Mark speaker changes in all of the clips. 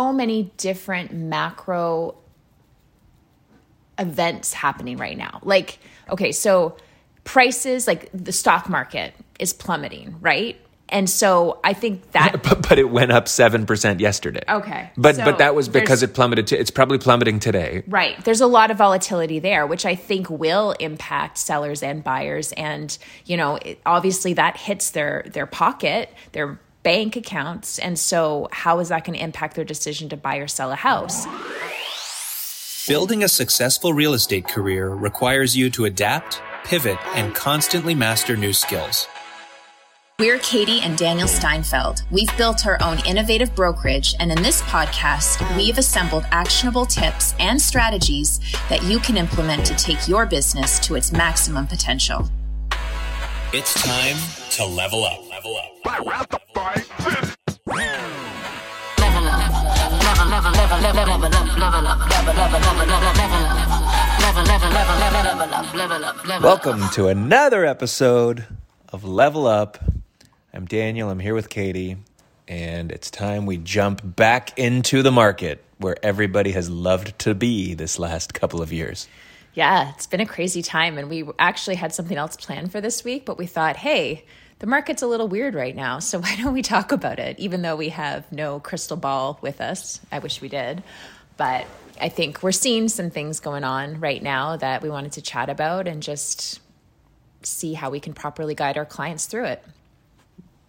Speaker 1: so many different macro events happening right now. Like, okay, so prices, like the stock market is plummeting, right? And so I think that
Speaker 2: but, but it went up 7% yesterday.
Speaker 1: Okay.
Speaker 2: But
Speaker 1: So
Speaker 2: but that was because it plummeted to, it's probably plummeting today.
Speaker 1: Right. There's a lot of volatility there, which I think will impact sellers and buyers. And, you know, it, obviously that hits their, their pocket, their bank accounts. And so how is that going to impact their decision to buy or sell a house?
Speaker 3: Building a successful real estate career requires you to adapt, pivot, and constantly master new skills.
Speaker 4: We're Katie and Daniel Steinfeld. We've built our own innovative brokerage, and in this podcast, we've assembled actionable tips and strategies that you can implement to take your business to its maximum potential.
Speaker 3: It's time to level up. Level up.
Speaker 2: Welcome to another episode of Level Up. I'm Daniel, I'm here with Katie, and it's time we jump back into the market where everybody has loved to be this last couple of years.
Speaker 1: Yeah, it's been a crazy time. And we actually had something else planned for this week, but we thought, hey, the market's a little weird right now. So why don't we talk about it, even though we have no crystal ball with us? I wish we did. But I think we're seeing some things going on right now that we wanted to chat about and just see how we can properly guide our clients through it.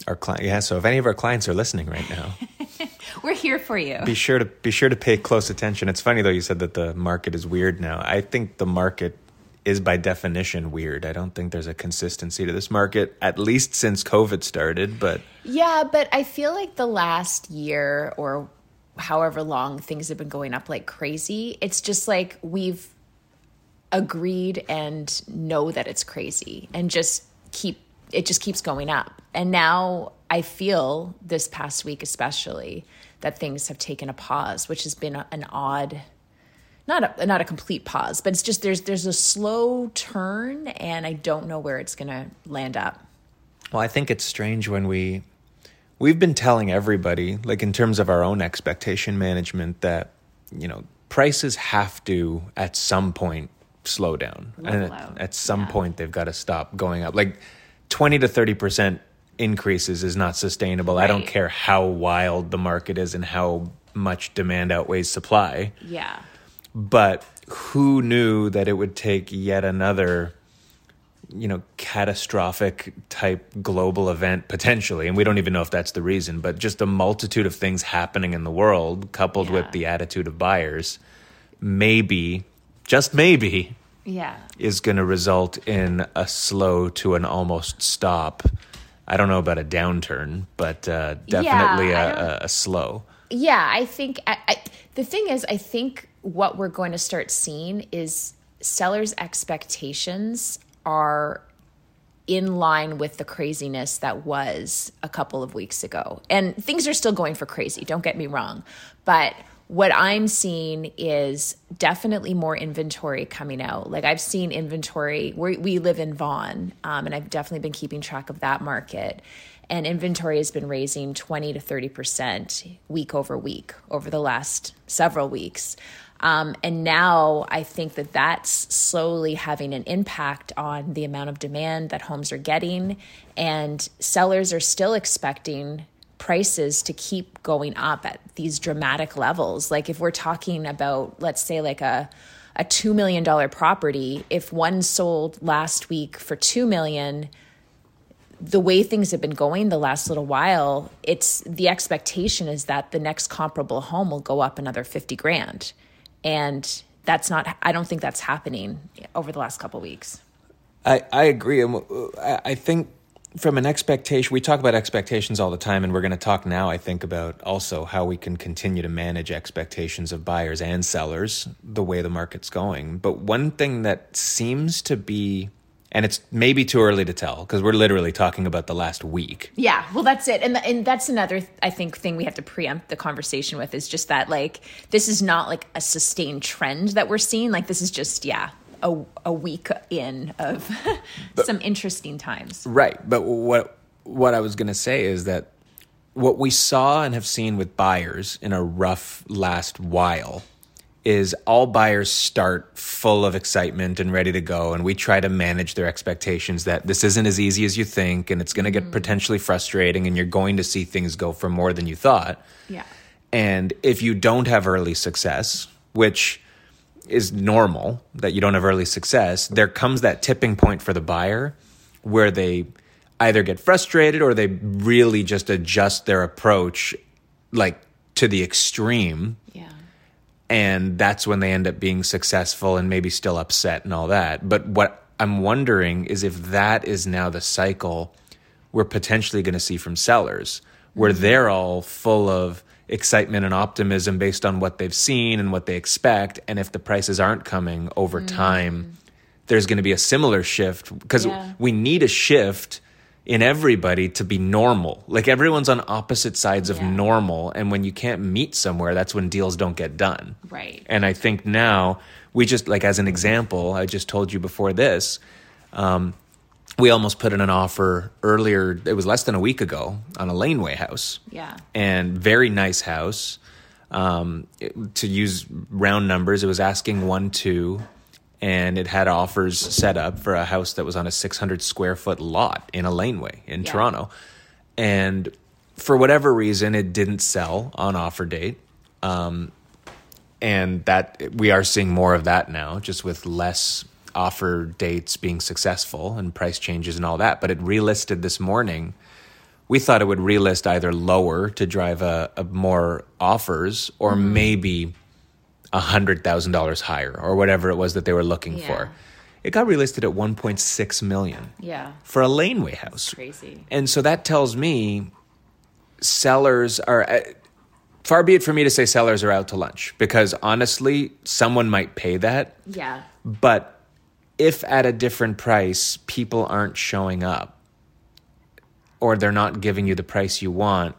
Speaker 2: Our client, yeah. So if any of our clients are listening right now,
Speaker 1: We're here for you.
Speaker 2: be sure to be sure to pay close attention. It's funny though you said that the market is weird now. I think the market is by definition weird. I don't think there's a consistency to this market at least since COVID started, but
Speaker 1: Yeah, but I feel like the last year or however long things have been going up like crazy, it's just like we've agreed and know that it's crazy and just keep it just keeps going up. And now I feel this past week especially that things have taken a pause, which has been an odd not a not a complete pause, but it's just there's there's a slow turn and I don't know where it's going to land up.
Speaker 2: Well, I think it's strange when we we've been telling everybody, like in terms of our own expectation management, that you know prices have to at some point slow down, and at, at some
Speaker 1: yeah.
Speaker 2: point they've got to stop going up. Like twenty to thirty percent increases is not sustainable. I don't care how wild the market is and how much demand outweighs supply.
Speaker 1: Yeah.
Speaker 2: But who knew that it would take yet another, you know, catastrophic type global event potentially? And we don't even know if that's the reason, but just a multitude of things happening in the world coupled
Speaker 1: Yeah.
Speaker 2: with the attitude of buyers, maybe, just maybe,
Speaker 1: Yeah.
Speaker 2: is going to result in a slow to an almost stop. I don't know about a downturn, but uh, definitely
Speaker 1: don't-
Speaker 2: a, a slow.
Speaker 1: Yeah, I think I, I, the thing is, I think what we're going to start seeing is sellers' expectations are in line with the craziness that was a couple of weeks ago. And things are still going for crazy, don't get me wrong. But what I'm seeing is definitely more inventory coming out. Like I've seen inventory, we we live in Vaughan, um, and I've definitely been keeping track of that market. And inventory has been raising 20 to 30% week over week over the last several weeks. Um, and now I think that that's slowly having an impact on the amount of demand that homes are getting. And sellers are still expecting prices to keep going up at these dramatic levels. Like if we're talking about, let's say, like a a $2 million property, if one sold last week for 2 million, the way things have been going the last little while, it's the expectation is that the next comparable home will go up another 50 grand. And that's not, I don't think that's happening over the last couple weeks.
Speaker 2: I, I agree. And uh, I I think from an expectation, we talk about expectations all the time, and we're going to talk now, I think, about also how we can continue to manage expectations of buyers and sellers the way the market's going. But one thing that seems to be, and it's maybe too early to tell because we're literally talking about the last week.
Speaker 1: Yeah, well, that's it, and and that's another I think thing we have to preempt the conversation with is just that like this is not like a sustained trend that we're seeing. Like this is just yeah a a week in of some interesting times.
Speaker 2: Right. But what what I was going to say is that what we saw and have seen with buyers in a rough last while is all buyers start full of excitement and ready to go and we try to manage their expectations that this isn't as easy as you think and it's going to get mm-hmm. potentially frustrating and you're going to see things go for more than you thought
Speaker 1: Yeah.
Speaker 2: and if you don't have early success which is normal that you don't have early success there comes that tipping point for the buyer where they either get frustrated or they really just adjust their approach like to the extreme
Speaker 1: Yeah.
Speaker 2: And that's when they end up being successful and maybe still upset and all that. But what I'm wondering is if that is now the cycle we're potentially going to see from sellers, where mm-hmm. they're all full of excitement and optimism based on what they've seen and what they expect. And if the prices aren't coming over mm. time, there's going to be a similar shift because
Speaker 1: Yeah.
Speaker 2: we need a shift in everybody to be normal. Like everyone's on opposite sides of
Speaker 1: Yeah.
Speaker 2: normal. And when you can't meet somewhere, that's when deals don't get done.
Speaker 1: Right.
Speaker 2: And I think now we just like as an example, I just told you before this, um, we almost put in an offer earlier. It was less than a week ago on a laneway house.
Speaker 1: Yeah.
Speaker 2: and very nice house. Um, it- to use round numbers, it was asking one two, and it had offers set up for a house that was on a 600 square foot lot in a laneway in
Speaker 1: Yeah.
Speaker 2: Toronto, and for whatever reason, it didn't sell on offer date. Um, and that we are seeing more of that now, just with less offer dates being successful and price changes and all that. But it relisted this morning. We thought it would relist either lower to drive a, a more offers, or maybe a hundred thousand dollars higher, or whatever it was that they were looking
Speaker 1: Yeah.
Speaker 2: for. It got relisted at one point six million
Speaker 1: Yeah.
Speaker 2: for a laneway house.
Speaker 1: Crazy.
Speaker 2: And so that tells me sellers are. uh, Far be it for me to say sellers are out to lunch because honestly, someone might pay that.
Speaker 1: Yeah.
Speaker 2: But if at a different price, people aren't showing up or they're not giving you the price you want,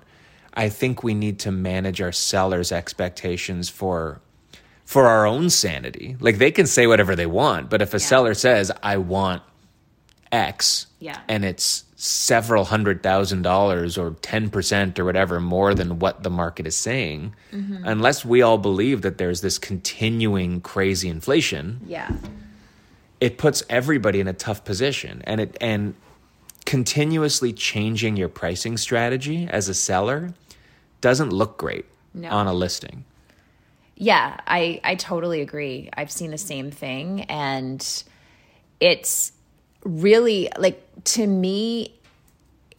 Speaker 2: I think we need to manage our sellers' expectations for for our own sanity. Like they can say whatever they want, but if a
Speaker 1: Yeah.
Speaker 2: seller says, "I want X,"
Speaker 1: Yeah.
Speaker 2: and it's several hundred thousand dollars or 10% or whatever more than what the market is saying,
Speaker 1: Mm-hmm.
Speaker 2: unless we all believe that there's this continuing crazy inflation,
Speaker 1: Yeah.
Speaker 2: it puts everybody in a tough position and it and continuously changing your pricing strategy as a seller doesn't look great
Speaker 1: No.
Speaker 2: on a listing.
Speaker 1: Yeah, I I totally agree. I've seen the same thing and it's really like to me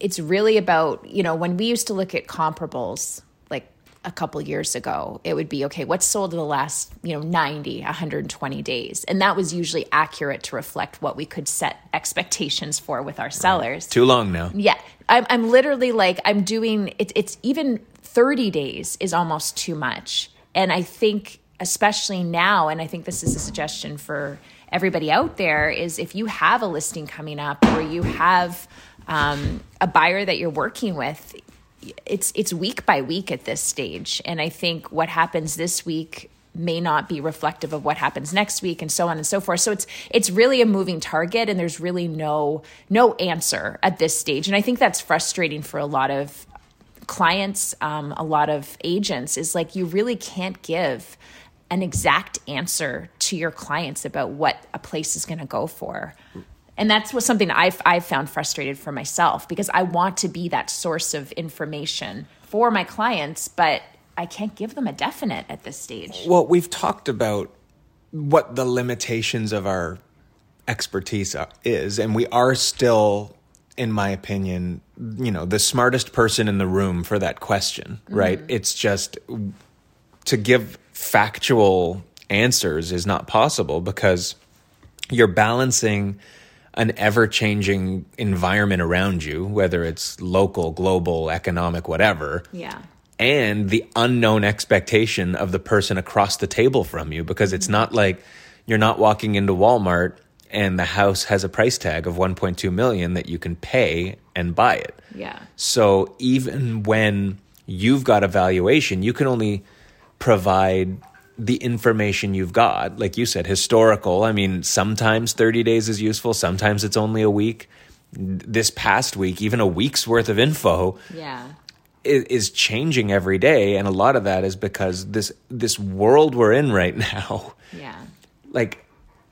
Speaker 1: it's really about, you know, when we used to look at comparables like a couple years ago, it would be okay, what's sold in the last, you know, 90, 120 days. And that was usually accurate to reflect what we could set expectations for with our sellers.
Speaker 2: Too long now.
Speaker 1: Yeah, I'm, I'm literally like I'm doing it, it's even 30 days is almost too much, and I think especially now, and I think this is a suggestion for everybody out there is if you have a listing coming up or you have um, a buyer that you're working with. It's it's week by week at this stage, and I think what happens this week may not be reflective of what happens next week and so on and so forth so it's it's really a moving target and there's really no no answer at this stage and i think that's frustrating for a lot of clients um, a lot of agents is like you really can't give an exact answer to your clients about what a place is going to go for. And that's what something I've, I've found frustrated for myself because i want to be that source of information for my clients but i can't give them a definite at this stage.
Speaker 2: Well, we've talked about what the limitations of our expertise is, and we are still, in my opinion, you know, the smartest person in the room for that question, mm-hmm. right? It's just to give factual answers is not possible because you're balancing an ever changing environment around you, whether it's local, global, economic, whatever
Speaker 1: yeah.
Speaker 2: and the unknown expectation of the person across the table from you because it's mm-hmm. not like you're not walking into Walmart and the house has a price tag of 1.2 million that you can pay and buy it.
Speaker 1: yeah
Speaker 2: So even when you've got a valuation, you can only provide the information you've got. Like you said, historical. I mean, sometimes 30 days is useful, sometimes it's only a week. This past week, even a week's worth of info
Speaker 1: yeah
Speaker 2: is, changing every day, and a lot of that is because this this world we're in right now.
Speaker 1: Yeah.
Speaker 2: Like,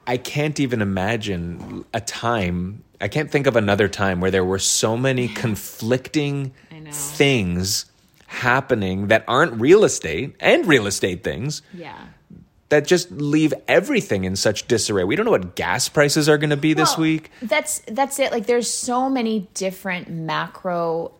Speaker 2: I can't even imagine a time. I can't think of another time where there were so many conflicting things happening that aren't real estate and real estate things
Speaker 1: Yeah.
Speaker 2: that just leave everything in such disarray. We don't know what gas prices are going to be this week.
Speaker 1: That's that's it. Like there's so many different macro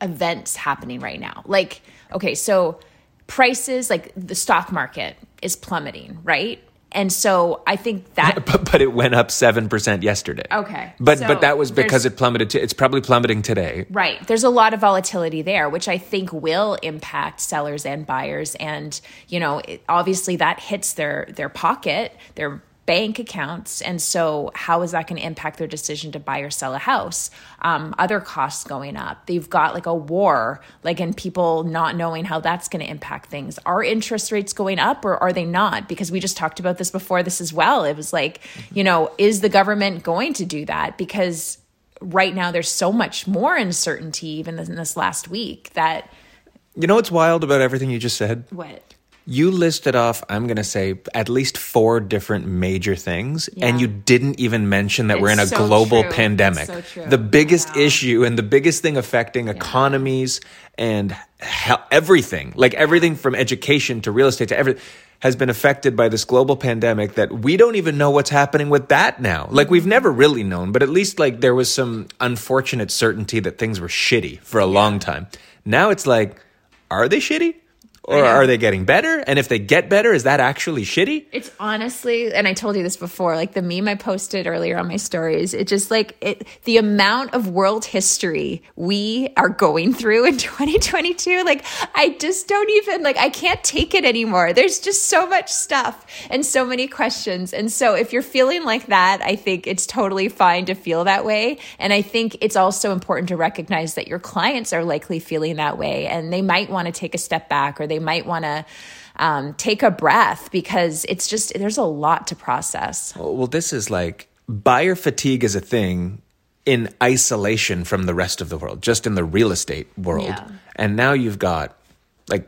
Speaker 1: events happening right now. Like okay, so prices like the stock market is plummeting, right? And so I think that
Speaker 2: But, but it went up 7% yesterday.
Speaker 1: Okay,
Speaker 2: But
Speaker 1: so
Speaker 2: but that was because it plummeted to, it's probably plummeting today.
Speaker 1: Right. There's a lot of volatility there, which I think will impact sellers and buyers. And, you know, it, obviously that hits their, their pocket, their bank accounts. And so how is that going to impact their decision to buy or sell a house? Um, other costs going up. They've got like a war, like, and people not knowing how that's going to impact things. Are interest rates going up or are they not? Because we just talked about this before this as well. It was like, you know, is the government going to do that? Because right now there's so much more uncertainty even in this last week that
Speaker 2: You know what's wild about everything you just said?
Speaker 1: what
Speaker 2: You listed off, I'm going to say, at least four different major things, and you didn't even mention that we're in a
Speaker 1: so
Speaker 2: global
Speaker 1: true.
Speaker 2: pandemic.
Speaker 1: It's so.
Speaker 2: The biggest
Speaker 1: Yeah.
Speaker 2: issue and the biggest thing affecting economies and everything, like everything from education to real estate to everything, has been affected by this global pandemic that we don't even know what's happening with that now. Like we've mm-hmm. never really known, but at least like there was some unfortunate certainty that things were shitty for a long time. Now it's like, are they shitty? Or are they getting better? And if they get better, is that actually shitty?
Speaker 1: It's honestly, and I told you this before, like the meme I posted earlier on my stories, it just like it, the amount of world history we are going through in 2022, like I just don't even, like, I can't take it anymore. There's just so much stuff and so many questions. And so if you're feeling like that, I think it's totally fine to feel that way. And I think it's also important to recognize that your clients are likely feeling that way and they might want to take a step back or they might want to um, take a breath because it's just there's a lot to process.
Speaker 2: Well, this is like buyer fatigue is a thing in isolation from the rest of the world, just in the real estate world.
Speaker 1: Yeah.
Speaker 2: And now you've got like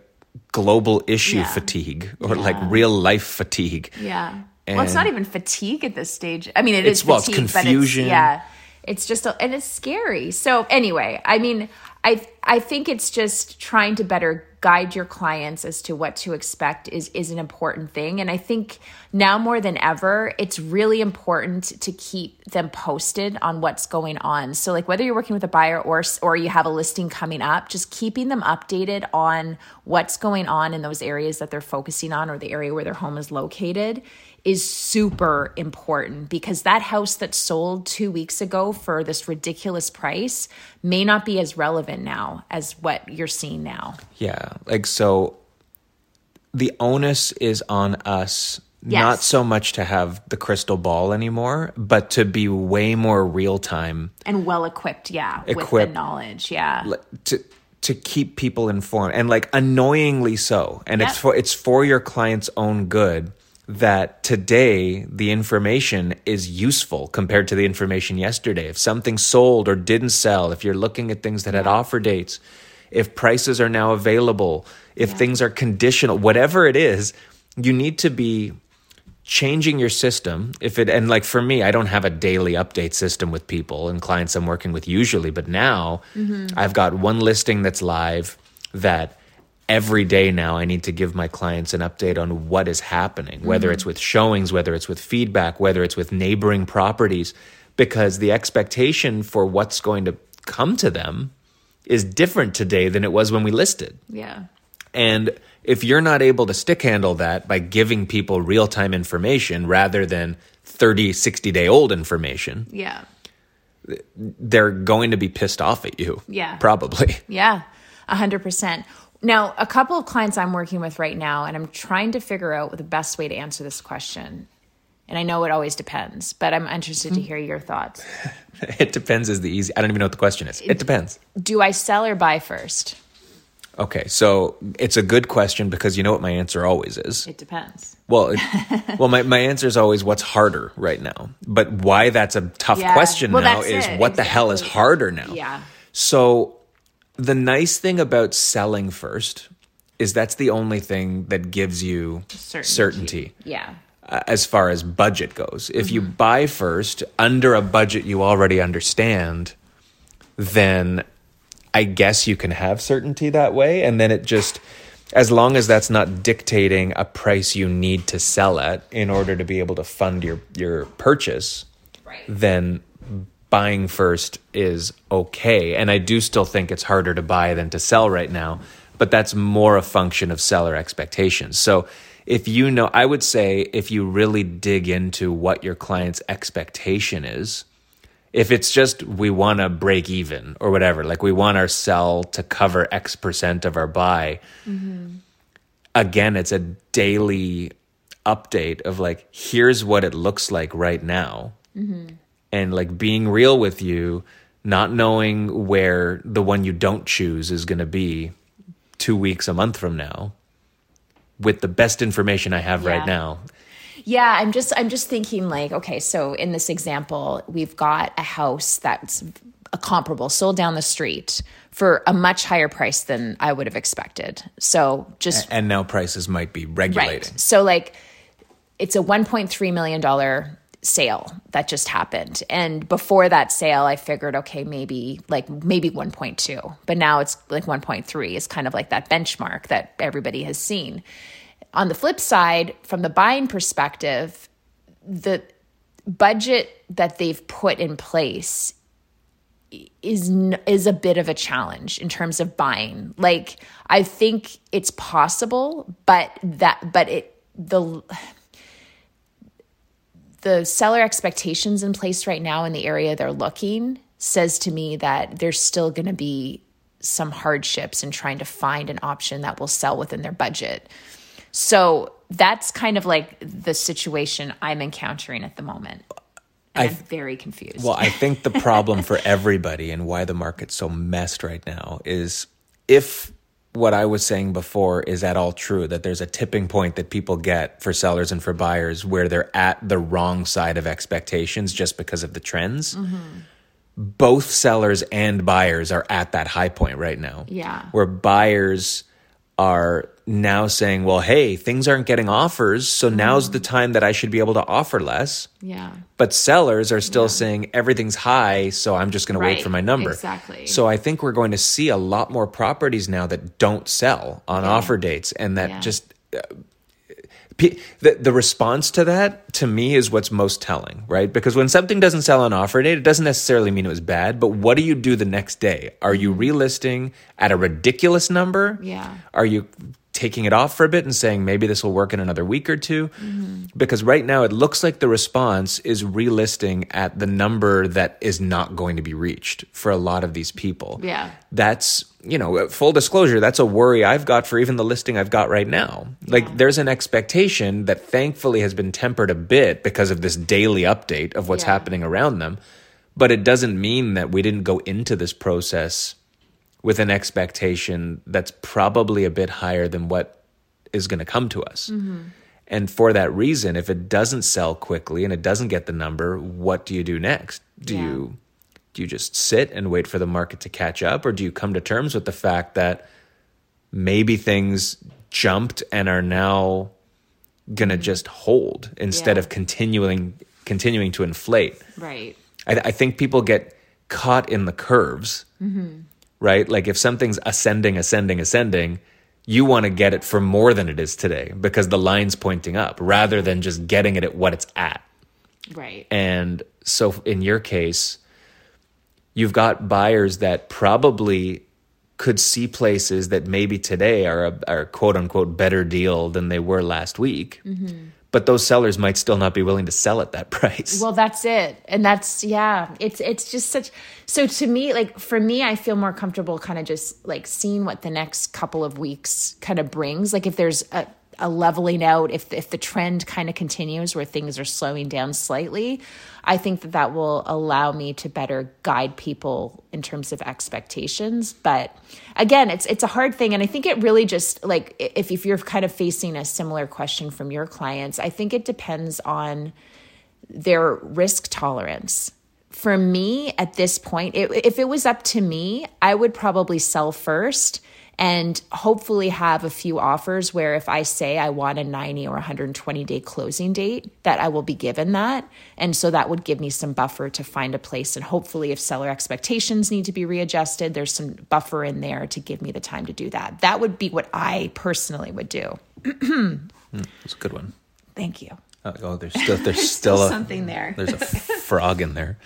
Speaker 2: global issue
Speaker 1: Yeah.
Speaker 2: fatigue or like real life fatigue.
Speaker 1: Yeah. well, it's not even fatigue at this stage. I mean, it
Speaker 2: It's-
Speaker 1: is
Speaker 2: well, it's
Speaker 1: fatigue,
Speaker 2: confusion.
Speaker 1: but it's yeah. It's just a, and it's scary. So anyway, I mean, I I think it's just trying to better guide your clients as to what to expect is is an important thing and I think now more than ever it's really important to keep them posted on what's going on. So like whether you're working with a buyer or or you have a listing coming up, just keeping them updated on what's going on in those areas that they're focusing on or the area where their home is located is super important because that house that sold two weeks ago for this ridiculous price may not be as relevant now as what you're seeing now.
Speaker 2: Yeah. Like, so the onus is on us
Speaker 1: Yes.
Speaker 2: not so much to have the crystal ball anymore, but to be way more real time
Speaker 1: And well equipped, yeah, with
Speaker 2: Equipped.
Speaker 1: the knowledge, yeah.
Speaker 2: to to keep people informed and like annoyingly so and it's for it's for your client's own good that today the information is useful compared to the information yesterday. If something sold or didn't sell if you're looking at things that had offer dates if prices are now available if things are conditional whatever it is you need to be changing your system. If it and like for me i don't have a daily update system with people and clients i'm working with usually but now mm-hmm. i've got one listing that's live that every day now i need to give my clients an update on what is happening whether mm. it's with showings whether it's with feedback whether it's with neighboring properties because the expectation for what's going to come to them is different today than it was when we listed
Speaker 1: Yeah.
Speaker 2: and if you're not able to stick handle that by giving people real time information rather than 30, 60 day old information,
Speaker 1: Yeah.
Speaker 2: they're going to be pissed off at you.
Speaker 1: Yeah.
Speaker 2: Probably.
Speaker 1: Yeah, a hundred percent. Now, a couple of clients I'm working with right now, and I'm trying to figure out the best way to answer this question. And I know it always depends, but I'm interested to mm-hmm. hear your thoughts.
Speaker 2: It depends is the easy. I don't even know what the question is. It depends.
Speaker 1: Do I sell or buy first?
Speaker 2: Okay. So it's a good question because you know what my answer always is.
Speaker 1: It depends.
Speaker 2: Well, it, well, my, my answer is always what's harder right now. But why that's a tough
Speaker 1: Yeah.
Speaker 2: question
Speaker 1: Well,
Speaker 2: now is
Speaker 1: it.
Speaker 2: what the hell is harder now?
Speaker 1: Yeah.
Speaker 2: So the nice thing about selling first is that's the only thing that gives you
Speaker 1: Certainty.
Speaker 2: certainty
Speaker 1: Yeah.
Speaker 2: uh, as far as budget goes. If you buy first under a budget you already understand, then I guess you can have certainty that way. And then it just, as long as that's not dictating a price you need to sell at in order to be able to fund your, your purchase,
Speaker 1: Right.
Speaker 2: then buying first is okay. And I do still think it's harder to buy than to sell right now, but that's more a function of seller expectations. So if you know, I would say if you really dig into what your client's expectation is, if it's just we want to break even or whatever, like we want our sell to cover X percent of our buy, mm-hmm. again, it's a daily update of like, here's what it looks like right now. Mm-hmm. And like being real with you, not knowing where the one you don't choose is going to be two weeks, a month from now, with the best information I have
Speaker 1: Yeah.
Speaker 2: right now.
Speaker 1: Yeah, I'm just I'm just thinking like, okay, so in this example, we've got a house that's a comparable sold down the street for a much higher price than I would have expected. So just
Speaker 2: And now prices might be regulating.
Speaker 1: Right. So like it's a 1.3 million dollar sale that just happened. And before that sale I figured okay, maybe like maybe 1.2. But now it's like 1.3 is kind of like that benchmark that everybody has seen. On the flip side, from the buying perspective, the budget that they've put in place is is a bit of a challenge in terms of buying. Like I think it's possible, but that but it the the seller expectations in place right now in the area they're looking says to me that there's still going to be some hardships in trying to find an option that will sell within their budget. So that's kind of like the situation I'm encountering at the moment. And I'm very confused.
Speaker 2: Well, I think the problem for everybody and why the market's so messed right now is if what I was saying before is at all true, that there's a tipping point that people get for sellers and for buyers where they're at the wrong side of expectations just because of the trends. Mm-hmm. Both sellers and buyers are at that high point right now.
Speaker 1: Yeah.
Speaker 2: Where buyers are now saying, well, hey, things aren't getting offers. So now's the time that I should be able to offer less.
Speaker 1: yeah.
Speaker 2: But sellers are still saying everything's high, so I'm just going to wait for my number.
Speaker 1: exactly.
Speaker 2: So I think we're going to see a lot more properties now that don't sell on offer dates, and that
Speaker 1: Yeah.
Speaker 2: just uh, the the response to that to me is what's most telling, right? Because when something doesn't sell on offer date, it doesn't necessarily mean it was bad. But what do you do the next day? Are you relisting at a ridiculous number?
Speaker 1: Yeah.
Speaker 2: Are you taking it off for a bit and saying maybe this will work in another week or 2
Speaker 1: Mm-hmm.
Speaker 2: Because right now it looks like the response is relisting at the number that is not going to be reached for a lot of these people.
Speaker 1: Yeah.
Speaker 2: That's, you know, full disclosure, that's a worry I've got for even the listing I've got right now. Like there's an expectation that thankfully has been tempered a bit because of this daily update of what's
Speaker 1: Yeah.
Speaker 2: happening around them. But it doesn't mean that we didn't go into this process with an expectation that's probably a bit higher than what is going to come to us. Mm-hmm. And for that reason, if it doesn't sell quickly and it doesn't get the number, what do you do next? Do
Speaker 1: Yeah.
Speaker 2: you do you just sit and wait for the market to catch up or do you come to terms with the fact that maybe things jumped and are now going to mm-hmm. just hold instead
Speaker 1: Yeah.
Speaker 2: of continuing continuing to inflate?
Speaker 1: Right.
Speaker 2: I, I think people get caught in the curves, mm-hmm. Right? Like if something's ascending, ascending, ascending, you want to get it for more than it is today because the line's pointing up rather than just getting it at what it's at.
Speaker 1: Right.
Speaker 2: And so in your case, you've got buyers that probably could see places that maybe today are a, are a quote unquote better deal than they were last week. Mm-hmm. But those sellers might still not be willing to sell at that price.
Speaker 1: Well, that's it. And that's yeah, it's it's just such so to me like for me I feel more comfortable kind of just like seeing what the next couple of weeks kind of brings. Like if there's a a leveling out. If if the trend kind of continues where things are slowing down slightly, I think that that will allow me to better guide people in terms of expectations. But again, it's it's a hard thing, and I think it really just like if if you're kind of facing a similar question from your clients, I think it depends on their risk tolerance. For me at this point, it, if it was up to me, I would probably sell first and hopefully have a few offers where if I say I want a 90 or 120 day closing date, that I will be given that. And so that would give me some buffer to find a place. And hopefully, if seller expectations need to be readjusted, there's some buffer in there to give me the time to do that. That would be what I personally would do.
Speaker 2: That's a good one.
Speaker 1: Thank you.
Speaker 2: Uh, oh, there's still there's still,
Speaker 1: Still
Speaker 2: a,
Speaker 1: something there.
Speaker 2: There's a frog in there.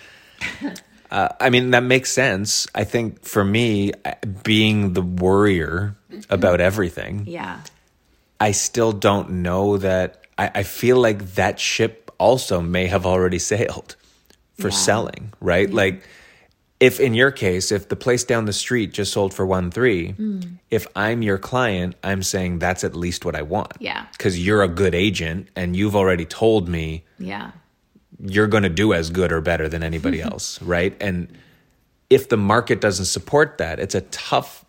Speaker 2: Uh, I mean, that makes sense. I think for me, being the worrier about everything,
Speaker 1: Yeah.
Speaker 2: I still don't know that. I, I feel like that ship also may have already sailed for
Speaker 1: Yeah.
Speaker 2: selling, right? Like, if in your case, if the place down the street just sold for one three,
Speaker 1: Hmm.
Speaker 2: if I'm your client, I'm saying that's at least what I want.
Speaker 1: Yeah.
Speaker 2: Because you're a good agent and you've already told me
Speaker 1: Yeah.
Speaker 2: You're going to do as good or better than anybody mm-hmm. else, right? And if the market doesn't support that, it's a tough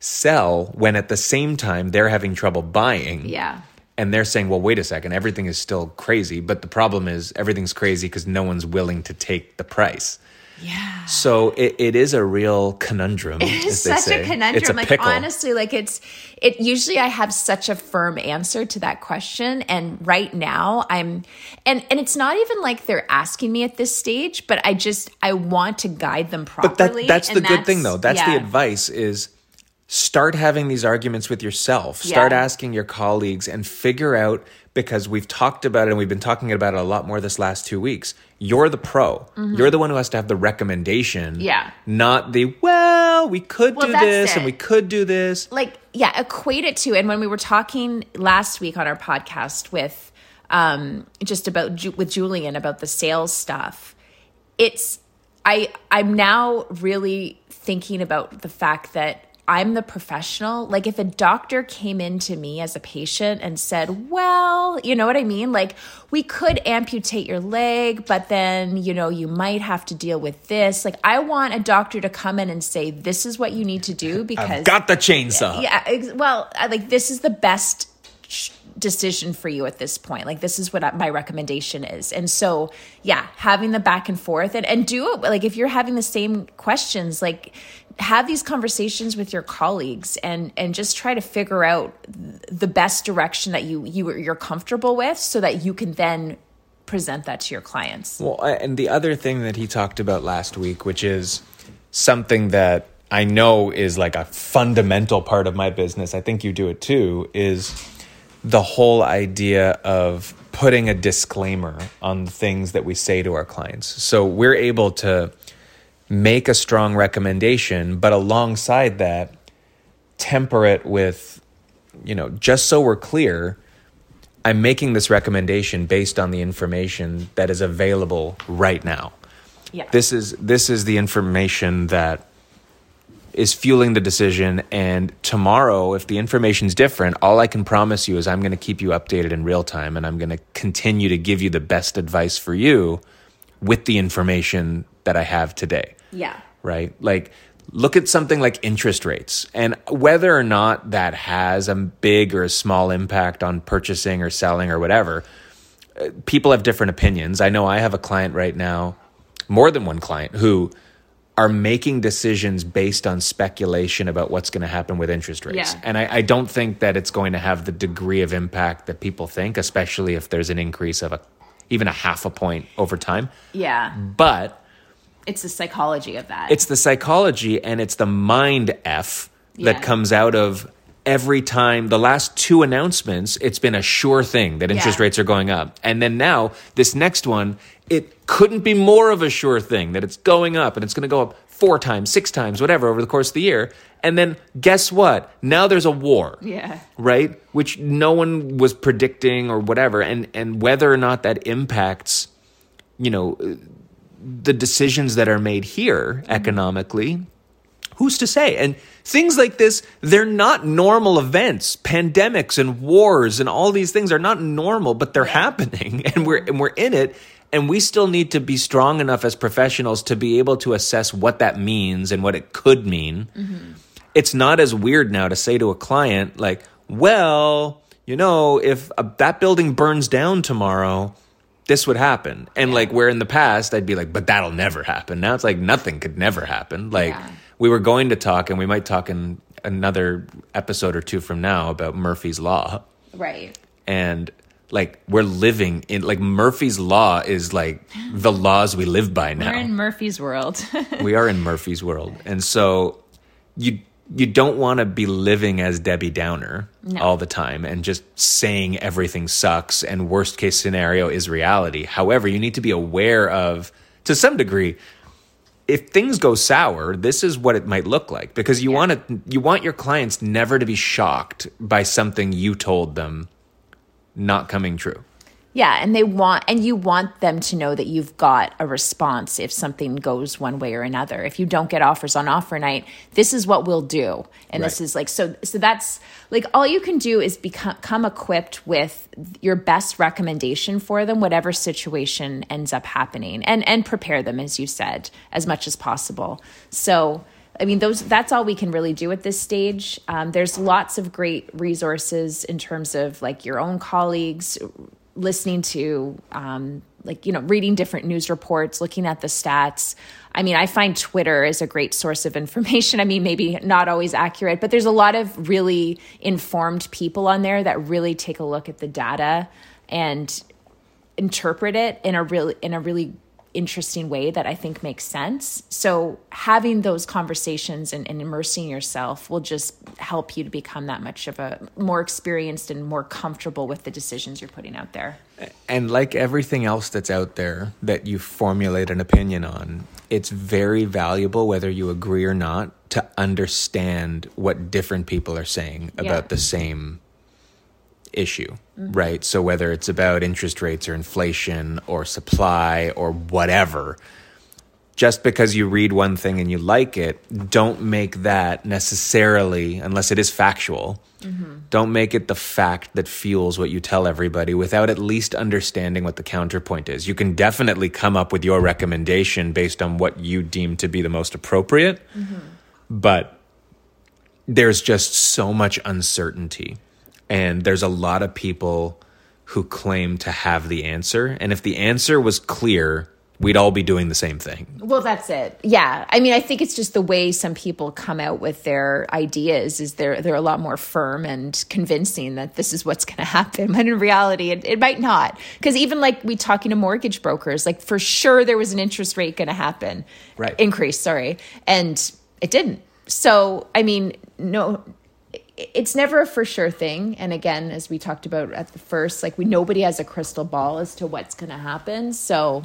Speaker 2: sell when at the same time they're having trouble buying.
Speaker 1: Yeah.
Speaker 2: And they're saying, well, wait a second, everything is still crazy. But the problem is everything's crazy because no one's willing to take the price.
Speaker 1: Yeah.
Speaker 2: So it, it is a real conundrum.
Speaker 1: It's
Speaker 2: as they
Speaker 1: such a conundrum.
Speaker 2: It's a
Speaker 1: like
Speaker 2: pickle.
Speaker 1: honestly, like it's it usually I have such a firm answer to that question. And right now I'm and and it's not even like they're asking me at this stage, but I just I want to guide them properly.
Speaker 2: But that, that's the
Speaker 1: and
Speaker 2: good thing, though. That's the advice is start having these arguments with yourself. Start asking your colleagues and figure out because we've talked about it and we've been talking about it a lot more this last two weeks. You're the pro. You're the one who has to have the recommendation.
Speaker 1: Mm-hmm. Yeah.
Speaker 2: Not the, well, we could
Speaker 1: Well,
Speaker 2: do this and we could do this.
Speaker 1: like yeah equate it to and when we were talking last week on our podcast with um just about Ju- with julian about the sales stuff it's i i'm now really thinking about the fact that i'm the professional. Like if a doctor came in to me as a patient and said well you know what i mean? Like we could amputate your leg but then you know you might have to deal with this. Like i want a doctor to come in and say this is what you need to do because
Speaker 2: I've got the chainsaw.
Speaker 1: yeah ex- well I- like this is the best sh- decision for you at this point. Like this is what my recommendation is. And so yeah having the back and forth and, and do it like if you're having the same questions like have these conversations with your colleagues and and just try to figure out the best direction that you you you're comfortable with so that you can then present that to your clients
Speaker 2: Well, and the other thing that he talked about last week, which is something that I know is like a fundamental part of my business, I think you do it too, is the whole idea of putting a disclaimer on the things that we say to our clients. So we're able to make a strong recommendation, but alongside that, temper it with, you know, just so we're clear, I'm making this recommendation based on the information that is available right now.
Speaker 1: yeah
Speaker 2: This is this is the information that is fueling the decision and tomorrow if the information's different all I can promise you is I'm going to keep you updated in real time and I'm going to continue to give you the best advice for you with the information that I have today
Speaker 1: yeah
Speaker 2: right? Like, look at something like interest rates and whether or not that has a big or a small impact on purchasing or selling or whatever. uh, People have different opinions. I know I have a client right now, more than one client, who are making decisions based on speculation about what's going to happen with interest rates.
Speaker 1: Yeah.
Speaker 2: And I, I don't think that it's going to have the degree of impact that people think, especially if there's an increase of a even a half a point over time.
Speaker 1: yeah
Speaker 2: But
Speaker 1: it's the psychology of that
Speaker 2: it's the psychology and it's the mind F that comes out of every time the last two announcements, it's been a sure thing that interest
Speaker 1: Yeah.
Speaker 2: rates are going up. And then now, this next one, it couldn't be more of a sure thing that it's going up and it's going to go up four times, six times, whatever, over the course of the year. And then guess what? Now there's a war
Speaker 1: yeah
Speaker 2: right which no one was predicting or whatever and and whether or not that impacts you know the decisions that are made here economically who's to say? And things like this they're not normal events. Pandemics and wars and all these things are not normal but they're happening and we're and we're in it and we still need to be strong enough as professionals to be able to assess what that means and what it could mean. It's not as weird now to say to a client like well you know if uh that building burns down tomorrow this would happen. And like where in the past I'd be like, but that'll never happen. Now it's like nothing could never happen. Like
Speaker 1: Yeah.
Speaker 2: we were going to talk and we might talk in another episode or two from now about Murphy's Law.
Speaker 1: Right.
Speaker 2: And like we're living in like Murphy's Law is like the laws we live by now
Speaker 1: We're in Murphy's world.
Speaker 2: we are in Murphy's world, and so you you don't want to be living as Debbie Downer
Speaker 1: No.
Speaker 2: all the time and just saying everything sucks and worst case scenario is reality. However, you need to be aware of to some degree if things go sour, this is what it might look like because you want to you want your clients never to be shocked by something you told them not coming true.
Speaker 1: Yeah, and they want and you want them to know that you've got a response if something goes one way or another. If you don't get offers on offer night, this is what we'll do. And this is like so so that's like all you can do is become come equipped with your best recommendation for them whatever situation ends up happening and and prepare them as you said as much as possible. So I mean, those that's all we can really do at this stage. Um, there's lots of great resources in terms of like your own colleagues, listening to um, like you know reading different news reports looking at the stats. I mean i find twitter is a great source of information. I mean maybe not always accurate but there's a lot of really informed people on there that really take a look at the data and interpret it in a really in a really interesting way that I think makes sense. So having those conversations and, and immersing yourself will just help you to become that much of a more experienced and more comfortable with the decisions you're putting out there.
Speaker 2: And like everything else that's out there that you formulate an opinion on, it's very valuable, whether you agree or not, to understand what different people are saying
Speaker 1: Yeah.
Speaker 2: about the same issue, right? So whether it's about interest rates or inflation or supply or whatever, just because you read one thing and you like it, don't make that necessarily, unless it is factual, don't make it the fact that fuels what you tell everybody without at least understanding what the counterpoint is. You can definitely come up with your recommendation based on what you deem to be the most appropriate, but there's just so much uncertainty. And there's a lot of people who claim to have the answer. And if the answer was clear, we'd all be doing the same thing.
Speaker 1: Well, that's it. Yeah. I mean, I think it's just the way some people come out with their ideas is they're they're a lot more firm and convincing that this is what's going to happen. But in reality, it, it might not. Because even like we talking to mortgage brokers, like for sure there was an interest rate going to happen,
Speaker 2: Right.
Speaker 1: Increase, sorry, and it didn't. So I mean, no. It's never a for sure thing, and again, as we talked about at the first, like we nobody has a crystal ball as to what's going to happen. So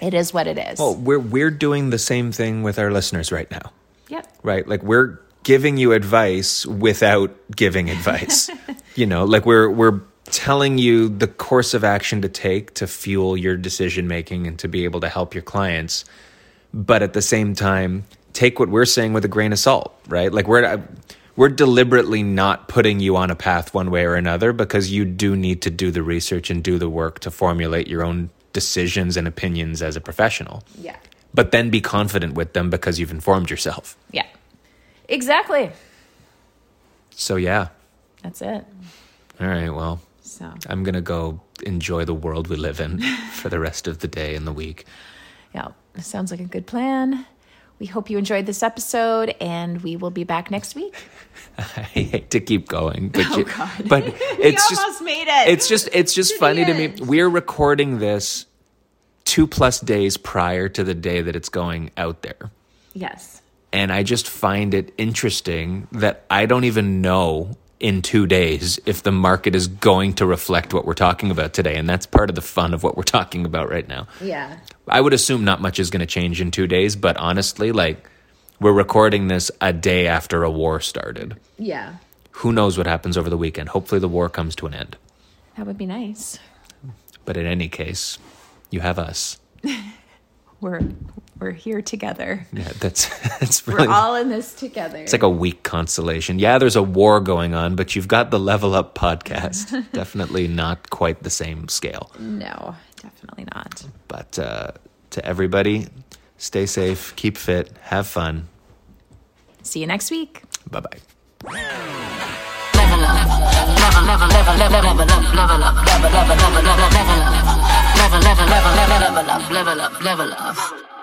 Speaker 1: it is what it is.
Speaker 2: Well, we're we're doing the same thing with our listeners right now.
Speaker 1: Yep.
Speaker 2: Right? Like we're giving you advice without giving advice. you know, like we're we're telling you the course of action to take to fuel your decision making and to be able to help your clients. But at the same time, take what we're saying with a grain of salt, right? Like we're we're deliberately not putting you on a path one way or another because you do need to do the research and do the work to formulate your own decisions and opinions as a professional.
Speaker 1: Yeah.
Speaker 2: But then be confident with them because you've informed yourself.
Speaker 1: Yeah. Exactly.
Speaker 2: So yeah.
Speaker 1: That's it.
Speaker 2: All right, well,
Speaker 1: So,
Speaker 2: I'm going to go enjoy the world we live in for the rest of the day and the week.
Speaker 1: yeah, sounds like a good plan. We hope you enjoyed this episode, and we will be back next week.
Speaker 2: I hate to keep going, but oh, you,
Speaker 1: God.
Speaker 2: but it's just
Speaker 1: almost made it.
Speaker 2: It's just it's just
Speaker 1: To
Speaker 2: funny to me. We're recording this 2 plus days prior to the day that it's going out there.
Speaker 1: Yes.
Speaker 2: And I just find it interesting that I don't even know in 2 days if the market is going to reflect what we're talking about today and that's part of the fun of what we're talking about right now.
Speaker 1: Yeah.
Speaker 2: I would assume not much is going to change in two days, but honestly, like we're recording this a day after a war started.
Speaker 1: Yeah.
Speaker 2: Who knows what happens over the weekend? Hopefully, the war comes to an end.
Speaker 1: That would be nice.
Speaker 2: But in any case, you have us.
Speaker 1: We're we're here together.
Speaker 2: Yeah, that's that's really We're
Speaker 1: all in this together.
Speaker 2: it's like a weak consolation. Yeah, there's a war going on, but you've got the Level Up podcast. Definitely not quite the same scale.
Speaker 1: no, definitely not.
Speaker 2: But uh, to everybody, stay safe, keep fit, have fun.
Speaker 1: See you next week.
Speaker 2: Bye bye.
Speaker 5: level up, level, level, level, level, level up, level up, level, level, level, level, level up. level, level, level, level, level up, level up, level up.